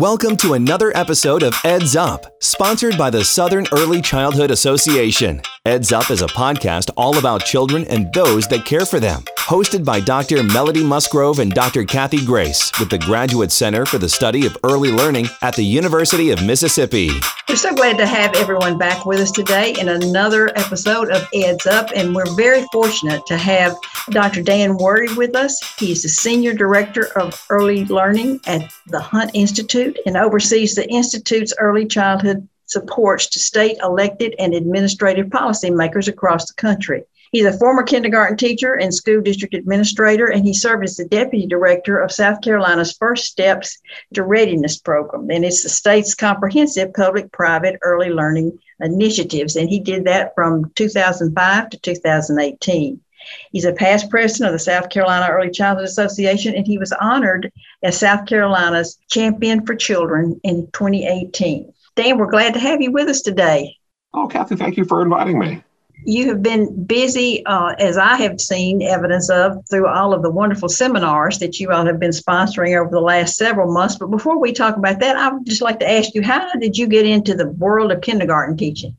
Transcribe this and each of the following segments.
Welcome to another episode of Eds Up, sponsored by the Southern Early Childhood Association. Eds Up is a podcast all about children and those that care for them. Hosted by Dr. Melody Musgrove and Dr. Cathy Grace with the Graduate Center for the Study of Early Learning at the University of Mississippi. We're so glad to have everyone back with us today in another episode of Eds Up, and we're very fortunate to have Dr. Dan Wuori with us. He's the Senior Director of Early Learning at the Hunt Institute and oversees the Institute's early childhood supports to state elected and administrative policymakers across the country. He's a former kindergarten teacher and school district administrator, and he served as the deputy director of South Carolina's First Steps to Readiness program. And it's the state's comprehensive public private early learning initiatives. And he did that from 2005 to 2018. He's a past president of the South Carolina Early Childhood Association, and he was honored as South Carolina's champion for children in 2018. Dan, we're glad to have you with us today. Oh, Cathy, thank you for inviting me you have been busy, uh, as I have seen evidence of through all of the wonderful seminars that you all have been sponsoring over the last several months. But before we talk about that, I would just like to ask you, how did you get into the world of kindergarten teaching?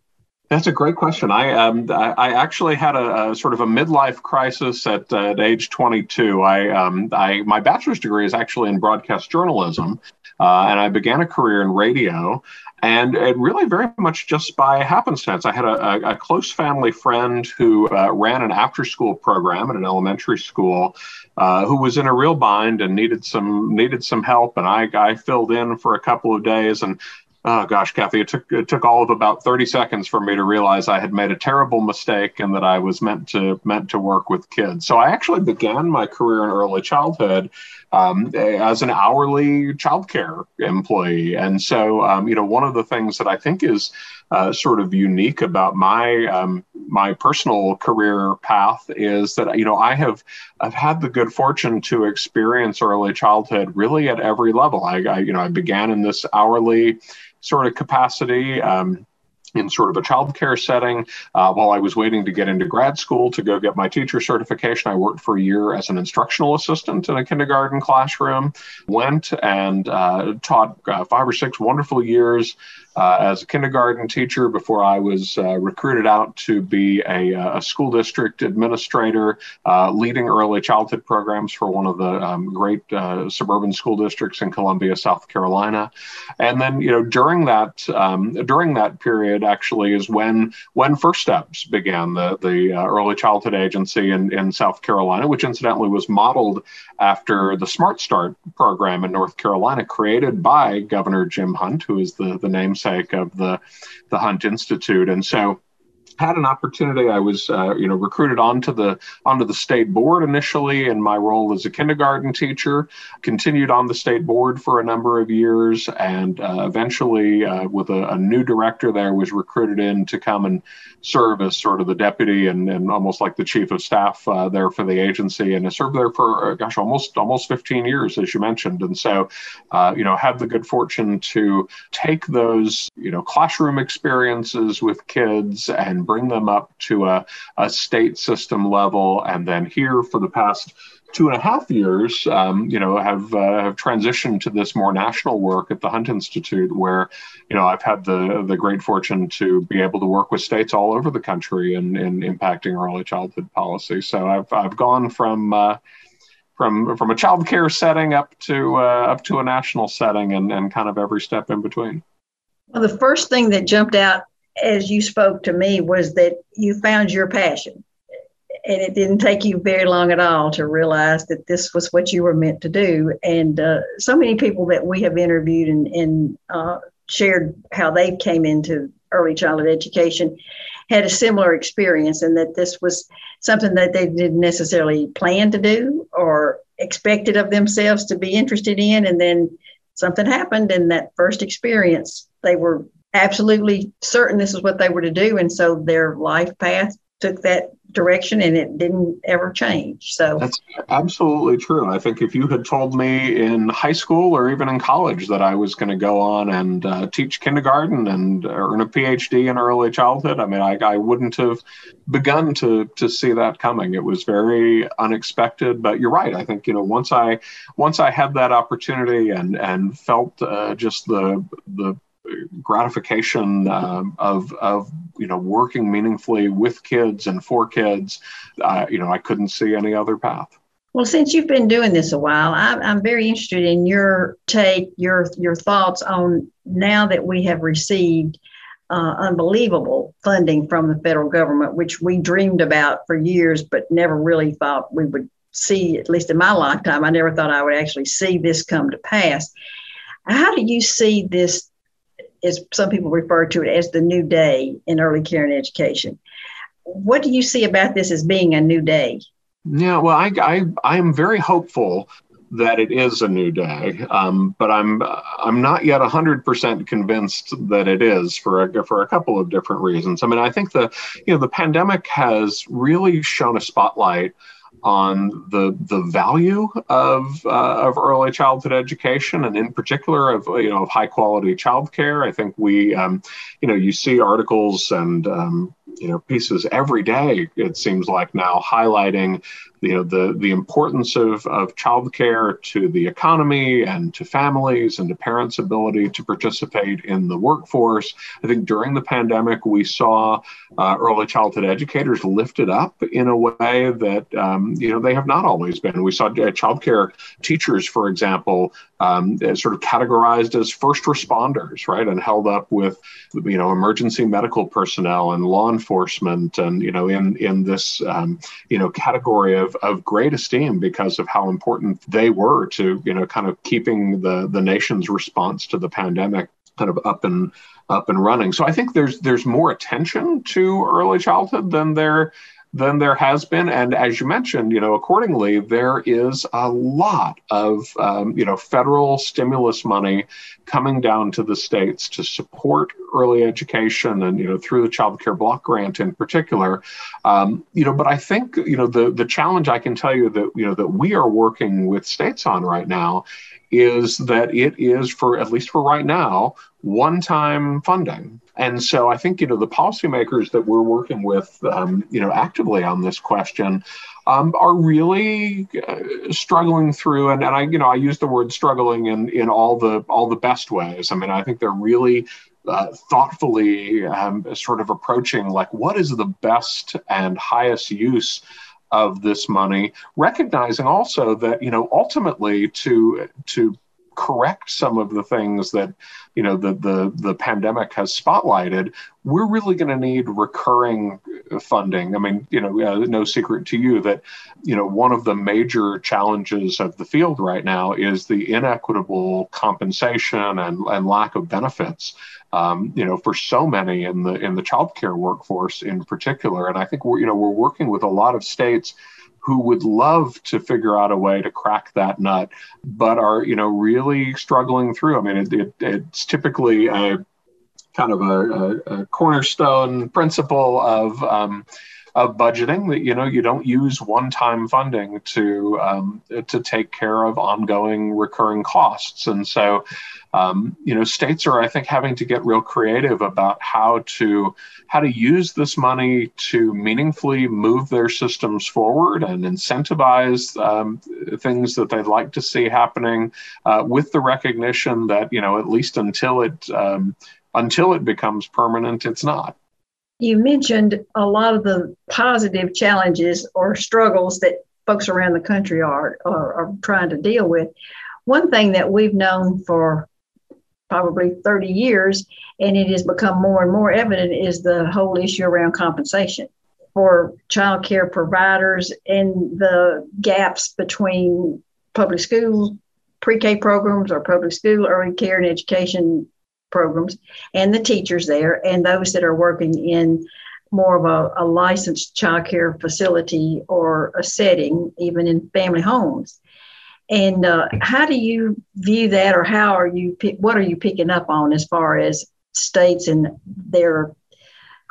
That's a great question. I um, I actually had a, a, sort of a midlife crisis at, uh, at age 22. I um, I my bachelor's degree is actually in broadcast journalism, uh, and I began a career in radio. And it really very much just by happenstance. I had a, a close family friend who uh, ran an after school program at an elementary school uh, who was in a real bind and needed some needed some help. And I, I filled in for a couple of days and oh gosh, Cathy, it took it took all of about 30 seconds for me to realize I had made a terrible mistake and that I was meant to meant to work with kids. So I actually began my career in early childhood um, as an hourly childcare employee, and so um, you know one of the things that I think is uh, sort of unique about my um, my personal career path is that you know I have I've had the good fortune to experience early childhood really at every level. I, I you know I began in this hourly sort of capacity. Um, in sort of a childcare setting. Uh, while I was waiting to get into grad school to go get my teacher certification, I worked for a year as an instructional assistant in a kindergarten classroom. Went and uh, taught uh, five or six wonderful years uh, as a kindergarten teacher before I was uh, recruited out to be a, uh, a school district administrator, uh, leading early childhood programs for one of the um, great uh, suburban school districts in Columbia, South Carolina. And then, you know, during that um, during that period, actually, is when when First Steps began, the the uh, early childhood agency in, in South Carolina, which incidentally was modeled after the Smart Start program in North Carolina, created by Governor Jim Hunt, who is the the name namesake of the the Hunt Institute, and so had an opportunity. I was, uh, you know, recruited onto the onto the state board initially in my role as a kindergarten teacher. Continued on the state board for a number of years, and uh, eventually, uh, with a, a, new director there, was recruited in to come and serve as sort of the deputy and, and almost like the chief of staff uh, there for the agency. And I served there for, uh, gosh, almost almost 15 years, as you mentioned. And so, uh, you know, had the good fortune to take those, you know, classroom experiences with kids and bring them up to a, a state system level. And then here for the past two and a half years, um, you know, have uh, have transitioned to this more national work at the Hunt Institute, where, you know, I've had the the great fortune to be able to work with states all over the country in, in impacting early childhood policy. So I've I've gone from uh, from from a child care setting up to uh, up to a national setting, and and kind of every step in between. Well, the first thing that jumped out as you spoke to me was that you found your passion and it didn't take you very long at all to realize that this was what you were meant to do. And uh, so many people that we have interviewed and, and uh, shared how they came into early childhood education had a similar experience, and that this was something that they didn't necessarily plan to do or expected of themselves to be interested in. And then something happened, and that first experience, they were absolutely certain this is what they were to do. And so their life path took that direction and it didn't ever change. So that's absolutely true. I think if you had told me in high school or even in college that I was going to go on and uh, teach kindergarten and earn a PhD in early childhood, I mean, I, I wouldn't have begun to to see that coming. It was very unexpected, but you're right. I think you know once I once I had that opportunity and and felt uh, just the the gratification um, of of you know working meaningfully with kids and for kids, uh, you know, I couldn't see any other path. Well, since you've been doing this a while, I'm, I'm very interested in your take, your your thoughts on now that we have received uh, unbelievable funding from the federal government, which we dreamed about for years, but never really thought we would see. At least in my lifetime, I never thought I would actually see this come to pass. How do you see this as some people refer to it as the new day in early care and education. What do you see about this as being a new day? Yeah, well, I, I, I am very hopeful that it is a new day, um, but I'm I'm not yet 100% convinced that it is for a, for a couple of different reasons. I mean, I think the you know the pandemic has really shown a spotlight on the the value of uh, of early childhood education and in particular of you know of high quality childcare. I think we um, you know you see articles and um, you know pieces every day it seems like now highlighting you know the the importance of of childcare to the economy and to families and to parents' ability to participate in the workforce. I think during the pandemic we saw uh, early childhood educators lifted up in a way that um, you know they have not always been. We saw uh, childcare teachers, for example, um, sort of categorized as first responders, right, and held up with you know emergency medical personnel and law enforcement, and you know in in this um, you know category of of great esteem because of how important they were to you know kind of keeping the the nation's response to the pandemic kind of up and up and running. So I think there's there's more attention to early childhood than there than there has been. And as you mentioned, you know, accordingly, there is a lot of, um, you know, federal stimulus money coming down to the states to support early education and, you know, through the child care block grant in particular. Um, you know, but I think, you know, the, the challenge I can tell you that, you know, that we are working with states on right now is that it is for, at least for right now, one time funding. And so I think, you know, the policymakers that we're working with, um, you know, actively on this question um, are really uh, struggling through, and, and I, you know, I use the word struggling in, in all the all the best ways. I mean, I think they're really uh, thoughtfully um, sort of approaching like what is the best and highest use of this money, recognizing also that you know ultimately to to correct some of the things that you know the the, the pandemic has spotlighted we're really going to need recurring funding. I mean you know uh, no secret to you that you know one of the major challenges of the field right now is the inequitable compensation and, and lack of benefits um, you know for so many in the in the child care workforce in particular. And i think we're you know we're working with a lot of states who would love to figure out a way to crack that nut, but are you know really struggling through. I mean, it, it, it's typically a kind of a, a, a cornerstone principle of um, of budgeting that you know you don't use one-time funding to um, to take care of ongoing recurring costs. And so um, you know states are i think having to get real creative about how to how to use this money to meaningfully move their systems forward and incentivize um, things that they'd like to see happening uh, with the recognition that you know at least until it um, until it becomes permanent it's not you mentioned a lot of the positive challenges or struggles that folks around the country are, are, are trying to deal with. One thing that we've known for probably 30 years, and it has become more and more evident, is the whole issue around compensation for child care providers and the gaps between public school pre-K programs or public school early care and education programs and the teachers there and those that are working in more of a, a licensed child care facility or a setting, even in family homes. And uh, how do you view that, or how are you? What are you picking up on as far as states and their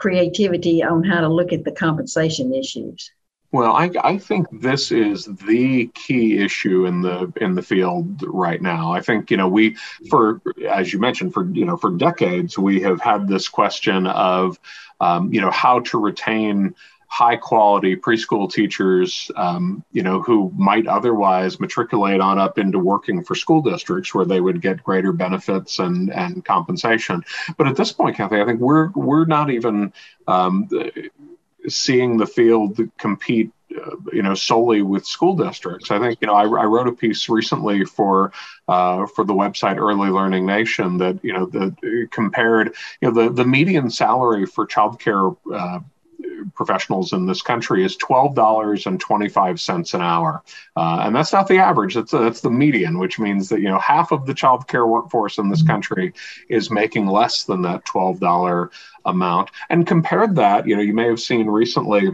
creativity on how to look at the compensation issues. Well, I, I think this is the key issue in the in the field right now. I think you know we for as you mentioned for you know for decades we have had this question of um, you know how to retain high quality preschool teachers, um, you know, who might otherwise matriculate on up into working for school districts where they would get greater benefits and, and compensation. But at this point, Cathy, I think we're we're not even um, seeing the field compete uh, you know solely with school districts. I think you know I, I wrote a piece recently for uh, for the website Early Learning Nation that you know the compared you know the the median salary for childcare uh, professionals in this country is $12.25 an hour. Uh, and that's not the average, that's, that's the median, which means that, you know, half of the child care workforce in this country is making less than that $12 amount. And compared that, you know, you may have seen recently,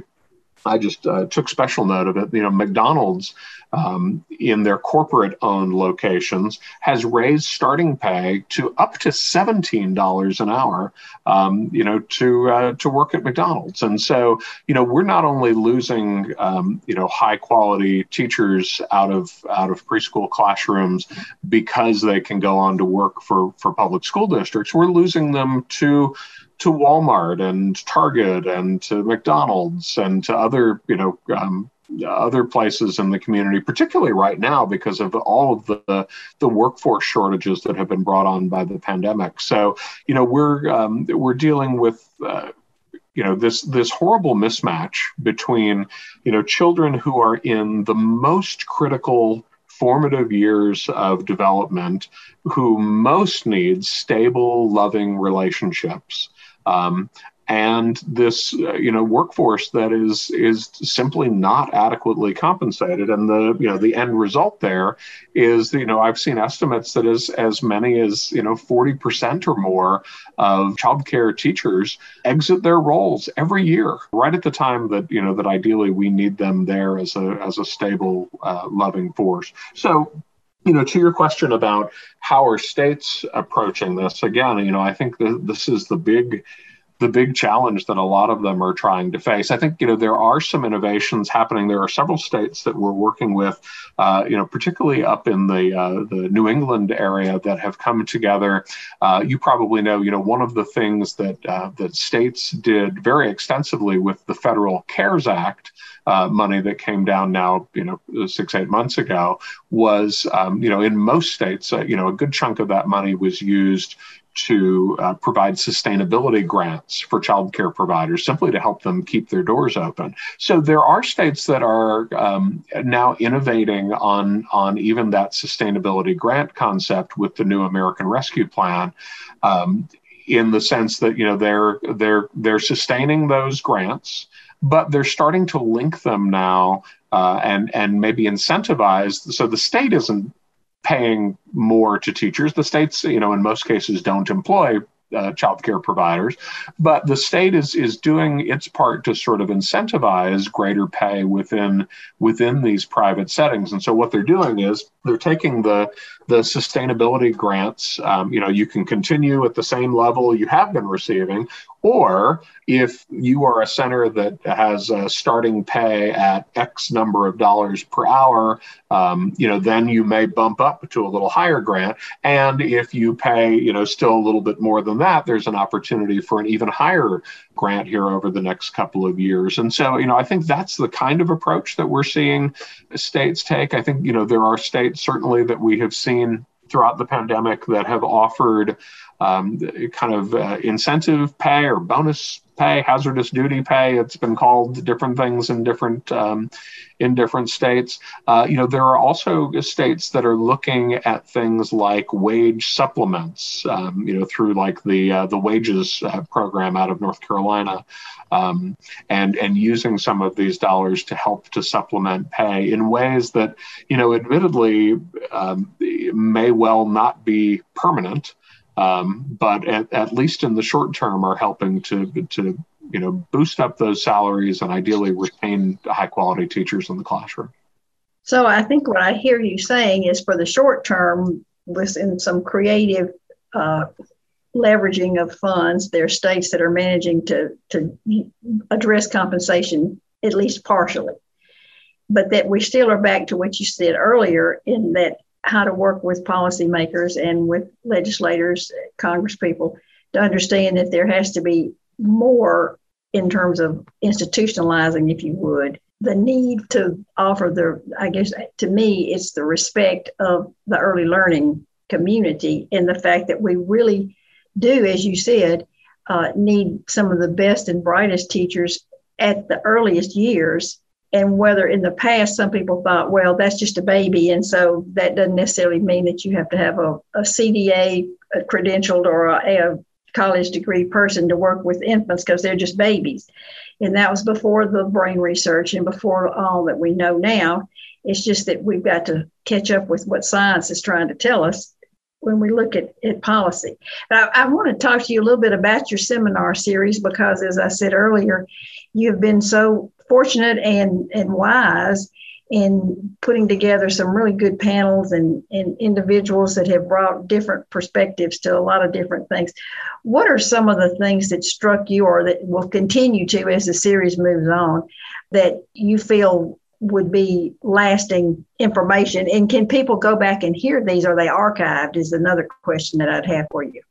I just uh, took special note of it, you know, McDonald's um, in their corporate owned locations has raised starting pay to up to $17 an hour, um, you know, to, uh, to work at McDonald's. And so, you know, we're not only losing, um, you know, high quality teachers out of, out of preschool classrooms because they can go on to work for, for public school districts, we're losing them to, to Walmart and Target and to McDonald's and to other, you know, um, other places in the community, particularly right now because of all of the the workforce shortages that have been brought on by the pandemic. So, you know, we're um, we're dealing with. Uh, you know this this horrible mismatch between you know children who are in the most critical formative years of development who most need stable loving relationships um, and this uh, you know workforce that is is simply not adequately compensated. And the you know the end result there is you know I've seen estimates that as as many as you know 40% or more of childcare teachers exit their roles every year right at the time that you know that ideally we need them there as a as a stable uh, loving force. So you know, to your question about how are states approaching this, again, you know, I think that this is the big the big challenge that a lot of them are trying to face. I think you know there are some innovations happening. There are several states that we're working with, uh, you know, particularly up in the uh, the New England area that have come together. Uh, you probably know, you know, one of the things that uh, that states did very extensively with the federal CARES Act. Uh, money that came down now, you know, six eight months ago was, um, you know, in most states, uh, you know, a good chunk of that money was used to uh, provide sustainability grants for childcare providers simply to help them keep their doors open. So there are states that are um, now innovating on, on even that sustainability grant concept with the new American Rescue Plan. Um, in the sense that you know they're they're they're sustaining those grants, but they're starting to link them now uh, and and maybe incentivize. So the state isn't paying more to teachers. The states, you know, in most cases don't employ uh, child care providers, but the state is is doing its part to sort of incentivize greater pay within within these private settings. And so what they're doing is they're taking the the sustainability grants. Um, you know, you can continue at the same level you have been receiving, or if you are a center that has a starting pay at X number of dollars per hour, um, you know, then you may bump up to a little higher grant. And if you pay, you know, still a little bit more than that, there's an opportunity for an even higher grant here over the next couple of years. And so, you know, I think that's the kind of approach that we're seeing states take. I think, you know, there are states certainly that we have seen throughout the pandemic that have offered um, kind of uh, incentive pay or bonus pay, hazardous duty pay. It's been called different things in different um, in different states. Uh, you know, there are also states that are looking at things like wage supplements. Um, you know, through like the uh, the wages uh, program out of North Carolina, um, and and using some of these dollars to help to supplement pay in ways that you know, admittedly, um, may well not be permanent um, but at, at least in the short term are helping to to you know boost up those salaries and ideally retain high quality teachers in the classroom. So I think what I hear you saying is for the short term, within some creative uh, leveraging of funds. There are states that are managing to, to address compensation at least partially. But that we still are back to what you said earlier in that how to work with policymakers and with legislators, Congress people to understand that there has to be more in terms of institutionalizing, if you would, the need to offer the, I guess to me, it's the respect of the early learning community and the fact that we really do, as you said, uh, need some of the best and brightest teachers at the earliest years. And whether in the past some people thought, well, that's just a baby, and so that doesn't necessarily mean that you have to have a, a CDA a credentialed or a, a college degree person to work with infants because they're just babies. And that was before the brain research and before all that we know now. It's just that we've got to catch up with what science is trying to tell us when we look at, at policy. I, I want to talk to you a little bit about your seminar series because, as I said earlier, you have been so fortunate and, and wise in putting together some really good panels and, and individuals that have brought different perspectives to a lot of different things. What are some of the things that struck you or that will continue to as the series moves on that you feel would be lasting information? And can people go back and hear these? Are they archived? Is another question that I'd have for you.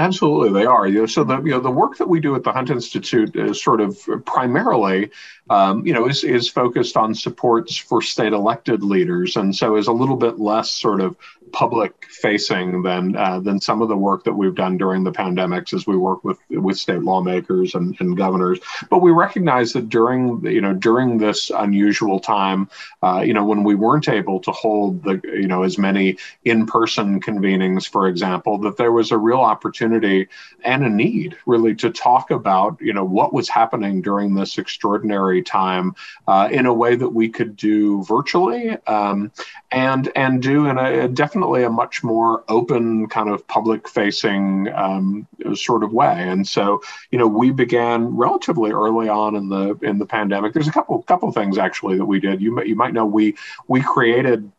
Absolutely, they are. You know, so the you know the work that we do at the Hunt Institute is sort of primarily, um, you know, is is focused on supports for state elected leaders, and so is a little bit less sort of public facing than uh, than some of the work that we've done during the pandemics as we work with with state lawmakers and, and governors. But we recognize that during you know during this unusual time, uh, you know when we weren't able to hold the you know as many in person convenings, for example, that there was a real opportunity and a need really to talk about you know what was happening during this extraordinary time uh, in a way that we could do virtually um, and and do in a, a definitely definitely a much more open kind of public facing um, sort of way. And so, you know, we began relatively early on in the in the pandemic. There's a couple couple things actually that we did. You you might know we we created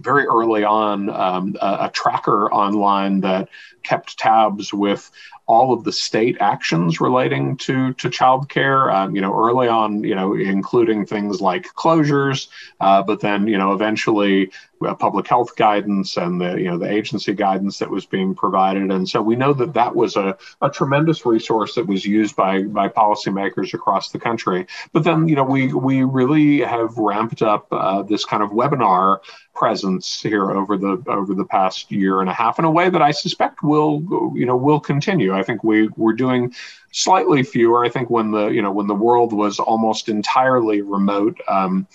very early on um, a, a, tracker online that kept tabs with all of the state actions relating to to childcare. Um, you know, early on, you know, including things like closures, uh, but then you know, eventually uh, public health guidance and the you know the agency guidance that was being provided and so we know that that was a, a tremendous resource that was used by by policymakers across the country but then you know we we really have ramped up uh, this kind of webinar presence here over the over the past year and a half in a way that I suspect will you know will continue I think we we're doing slightly fewer I think when the you know when the world was almost entirely remote um,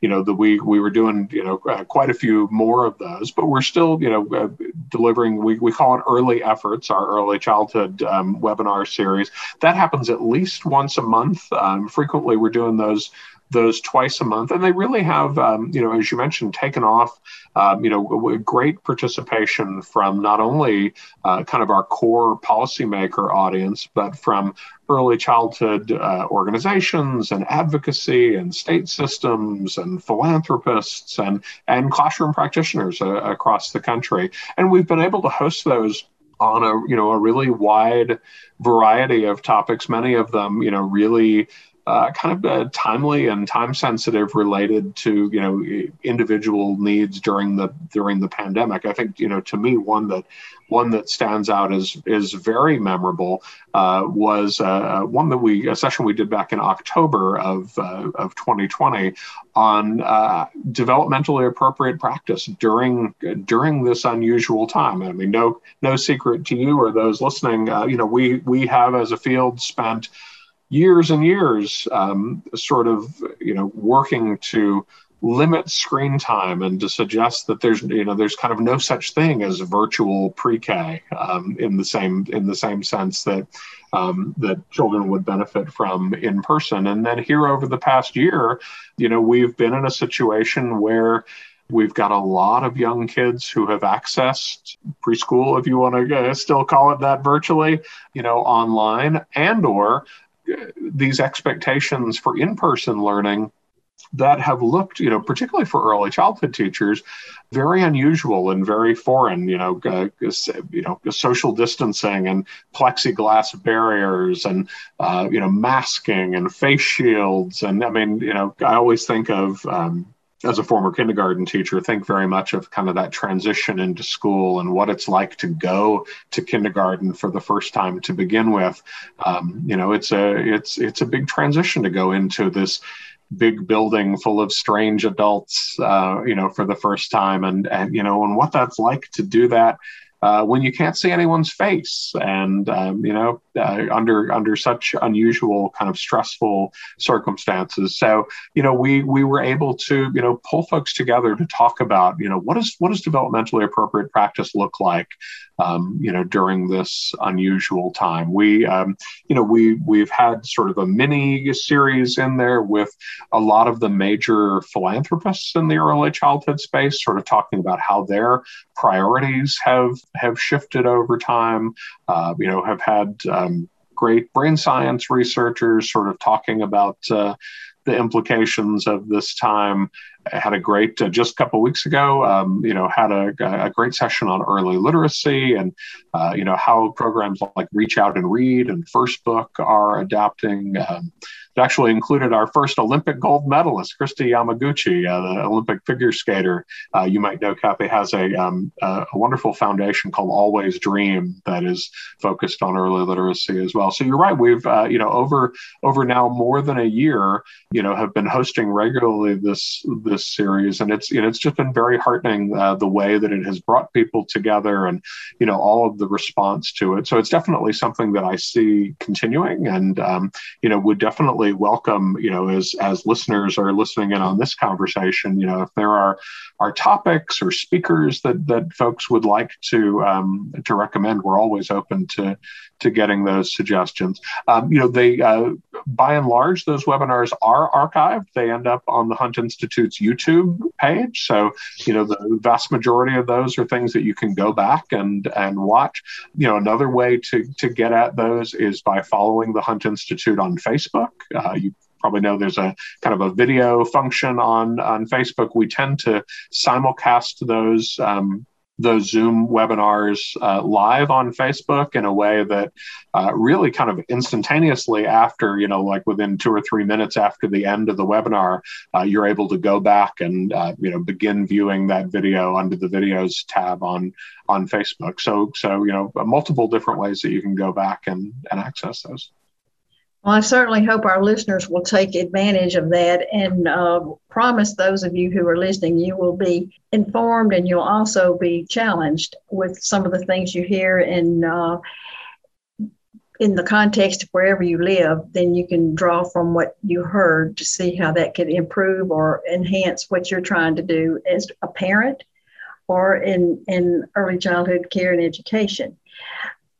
you know, the we we were doing you know uh, quite a few more of those, but we're still you know uh, delivering. We we call it early efforts, our early childhood um, webinar series. That happens at least once a month. Um, frequently, we're doing those those twice a month, and they really have, um, you know, as you mentioned, taken off. Um, you know, great participation from not only uh, kind of our core policymaker audience, but from early childhood uh, organizations and advocacy and state systems and philanthropists and and classroom practitioners uh, across the country, and we've been able to host those on a you know a really wide variety of topics many of them you know really uh, kind of uh, timely and time sensitive related to you know individual needs during the during the pandemic. I think you know to me one that one that stands out as is very memorable uh, was uh, one that we a session we did back in October of uh, of 2020 on uh, developmentally appropriate practice during during this unusual time. I mean, no no secret to you or those listening. you know, we we have as a field spent years and years, um, sort of, you know, working to limit screen time and to suggest that there's, you know, there's kind of no such thing as virtual pre-K um, in the same in the same sense that um, that children would benefit from in person. And then here over the past year, you know, we've been in a situation where We've got a lot of young kids who have accessed preschool, if you want to still call it that virtually, you know, online and or these expectations for in-person learning that have looked, you know, particularly for early childhood teachers, very unusual and very foreign. You know, uh, you know, social distancing and plexiglass barriers and uh, you know masking and face shields. And I mean, you know, I always think of um, as a former kindergarten teacher, think very much of kind of that transition into school and what it's like to go to kindergarten for the first time to begin with. Um, you know, it's a it's it's a big transition to go into this big building full of strange adults, uh, you know, for the first time, and and you know, and what that's like to do that uh, when you can't see anyone's face. And um, you know uh, under under such unusual kind of stressful circumstances. So you know we we were able to you know pull folks together to talk about you know what is what does developmentally appropriate practice look like um, you know during this unusual time we um, you know we we've had sort of a mini series in there with a lot of the major philanthropists in the early childhood space sort of talking about how their priorities have have shifted over time. Uh, you know, have had um, great brain science researchers sort of talking about uh, the implications of this time. Had a great uh, just a couple weeks ago. Um, you know, had a, a, great session on early literacy and uh, you know how programs like Reach Out and Read and First Book are adapting. Um, it actually included our first Olympic gold medalist, Kristi Yamaguchi, uh, the Olympic figure skater. Uh, you might know Cathy has a, um, a, wonderful foundation called Always Dream that is focused on early literacy as well. So you're right. We've uh, you know over over now more than a year, you know, have been hosting regularly this this series, and it's know it's just been very heartening uh, the way that it has brought people together and you know all of the response to it. So it's definitely something that I see continuing, and um, you know would definitely definitely welcome, you know, as as listeners are listening in on this conversation, you know, if there are are topics or speakers that that folks would like to um, to recommend, we're always open to to getting those suggestions. Um, you know, they uh, by and large those webinars are archived. They end up on the Hunt Institute's YouTube page. So you know, the vast majority of those are things that you can go back and and watch. You know, another way to to get at those is by following the Hunt Institute on Facebook. Uh, you probably know there's a kind of a video function on on Facebook. We tend to simulcast those um, those Zoom webinars uh, live on Facebook in a way that uh, really kind of instantaneously after, you know, like within two or three minutes after the end of the webinar, uh, you're able to go back and, uh, you know, begin viewing that video under the videos tab on on Facebook. So, so you know, multiple different ways that you can go back and, and access those. Well, I certainly hope our listeners will take advantage of that and uh, promise those of you who are listening, you will be informed and you'll also be challenged with some of the things you hear in, uh, in the context of wherever you live. Then you can draw from what you heard to see how that could improve or enhance what you're trying to do as a parent or in, in early childhood care and education.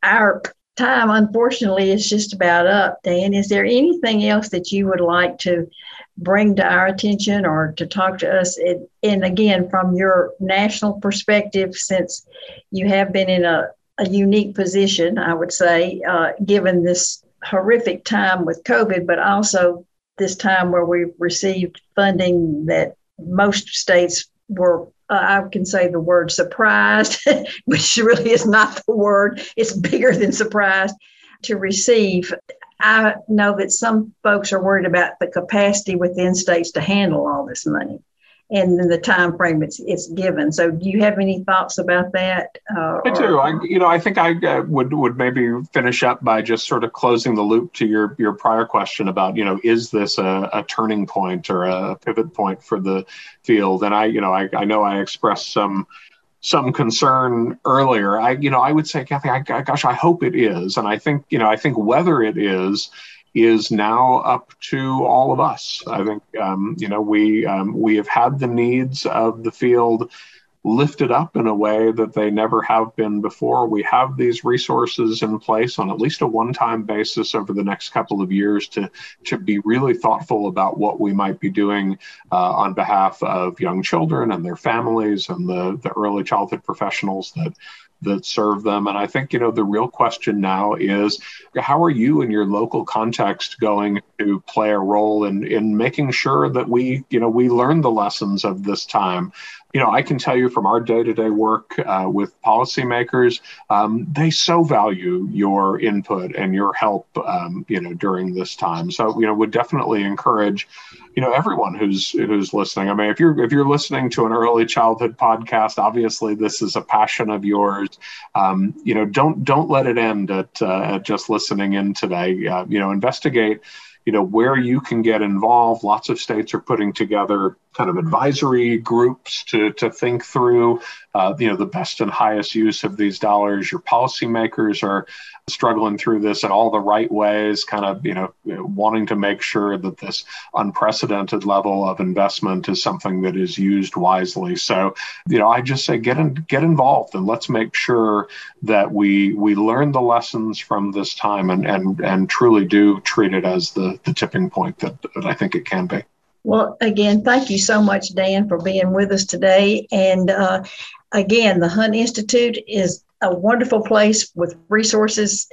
Our time, unfortunately, is just about up. Dan, is there anything else that you would like to bring to our attention or to talk to us? And, and again, from your national perspective, since you have been in a, a unique position, I would say, uh, given this horrific time with COVID, but also this time where we've received funding that most states were uh, I can say the word surprised, which really is not the word. It's bigger than surprised to receive. I know that some folks are worried about the capacity within states to handle all this money and then the time frame it's it's given. So, do you have any thoughts about that? Uh, I do. I, you know, I think I uh, would would maybe finish up by just sort of closing the loop to your your prior question about you know is this a, a turning point or a pivot point for the field? And I you know I, I know I expressed some some concern earlier. I, you know, I would say, Cathy, I, gosh, I hope it is, and I think, you know, I think whether it is is now up to all of us. I think um, you know we um, we have had the needs of the field lifted up in a way that they never have been before. We have these resources in place on at least a one-time basis over the next couple of years to to be really thoughtful about what we might be doing uh, on behalf of young children and their families and the the early childhood professionals that that serve them. And I think, you know, the real question now is how are you in your local context going to play a role in, in making sure that we, you know, we learn the lessons of this time? You know, I can tell you from our day-to-day work uh, with policymakers, um, they so value your input and your help, um, you know, during this time. So, you know, would definitely encourage, you know, everyone who's who's listening. I mean, if you're if you're listening to an early childhood podcast, obviously this is a passion of yours. Um, you know, don't don't let it end at, uh, at just listening in today. Uh, you know, investigate you know where you can get involved lots of states are putting together kind of advisory groups to, to think through. Uh, you know the best and highest use of these dollars your policymakers are struggling through this in all the right ways kind of you know wanting to make sure that this unprecedented level of investment is something that is used wisely. So you know i just say get in, get involved and let's make sure that we we learn the lessons from this time and and and truly do treat it as the the tipping point that, that i think it can be well, again, thank you so much, Dan, for being with us today. And uh, again, the Hunt Institute is a wonderful place with resources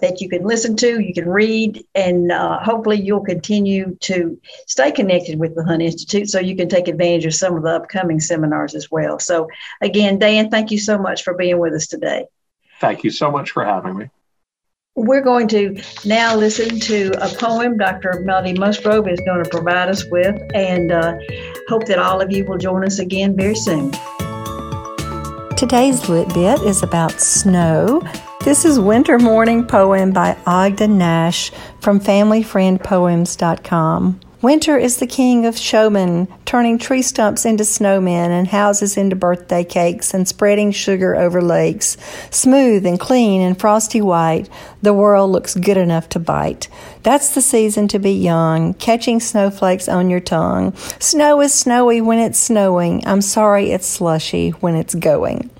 that you can listen to, you can read, and uh, hopefully you'll continue to stay connected with the Hunt Institute so you can take advantage of some of the upcoming seminars as well. So, again, Dan, thank you so much for being with us today. Thank you so much for having me. We're going to now listen to a poem Dr. Melody Musgrove is going to provide us with, and uh, hope that all of you will join us again very soon. Today's lit bit is about snow. This is Winter Morning Poem by Ogden Nash from FamilyFriendPoems.com. Winter is the king of showmen, turning tree stumps into snowmen and houses into birthday cakes and spreading sugar over lakes. Smooth and clean and frosty white, the world looks good enough to bite. That's the season to be young, catching snowflakes on your tongue. Snow is snowy when it's snowing. I'm sorry it's slushy when it's going.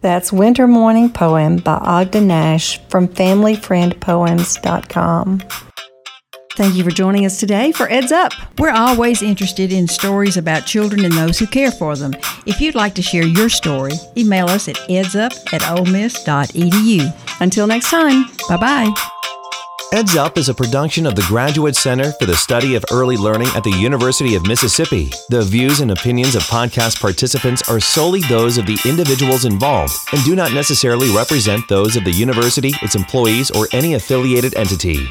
That's Winter Morning Poem by Ogden Nash from FamilyFriendPoems.com. Thank you for joining us today for Eds Up. We're always interested in stories about children and those who care for them. If you'd like to share your story, email us at edsup at olemiss.edu. Until next time, bye bye. Eds Up is a production of the Graduate Center for the Study of Early Learning at the University of Mississippi. The views and opinions of podcast participants are solely those of the individuals involved and do not necessarily represent those of the university, its employees, or any affiliated entity.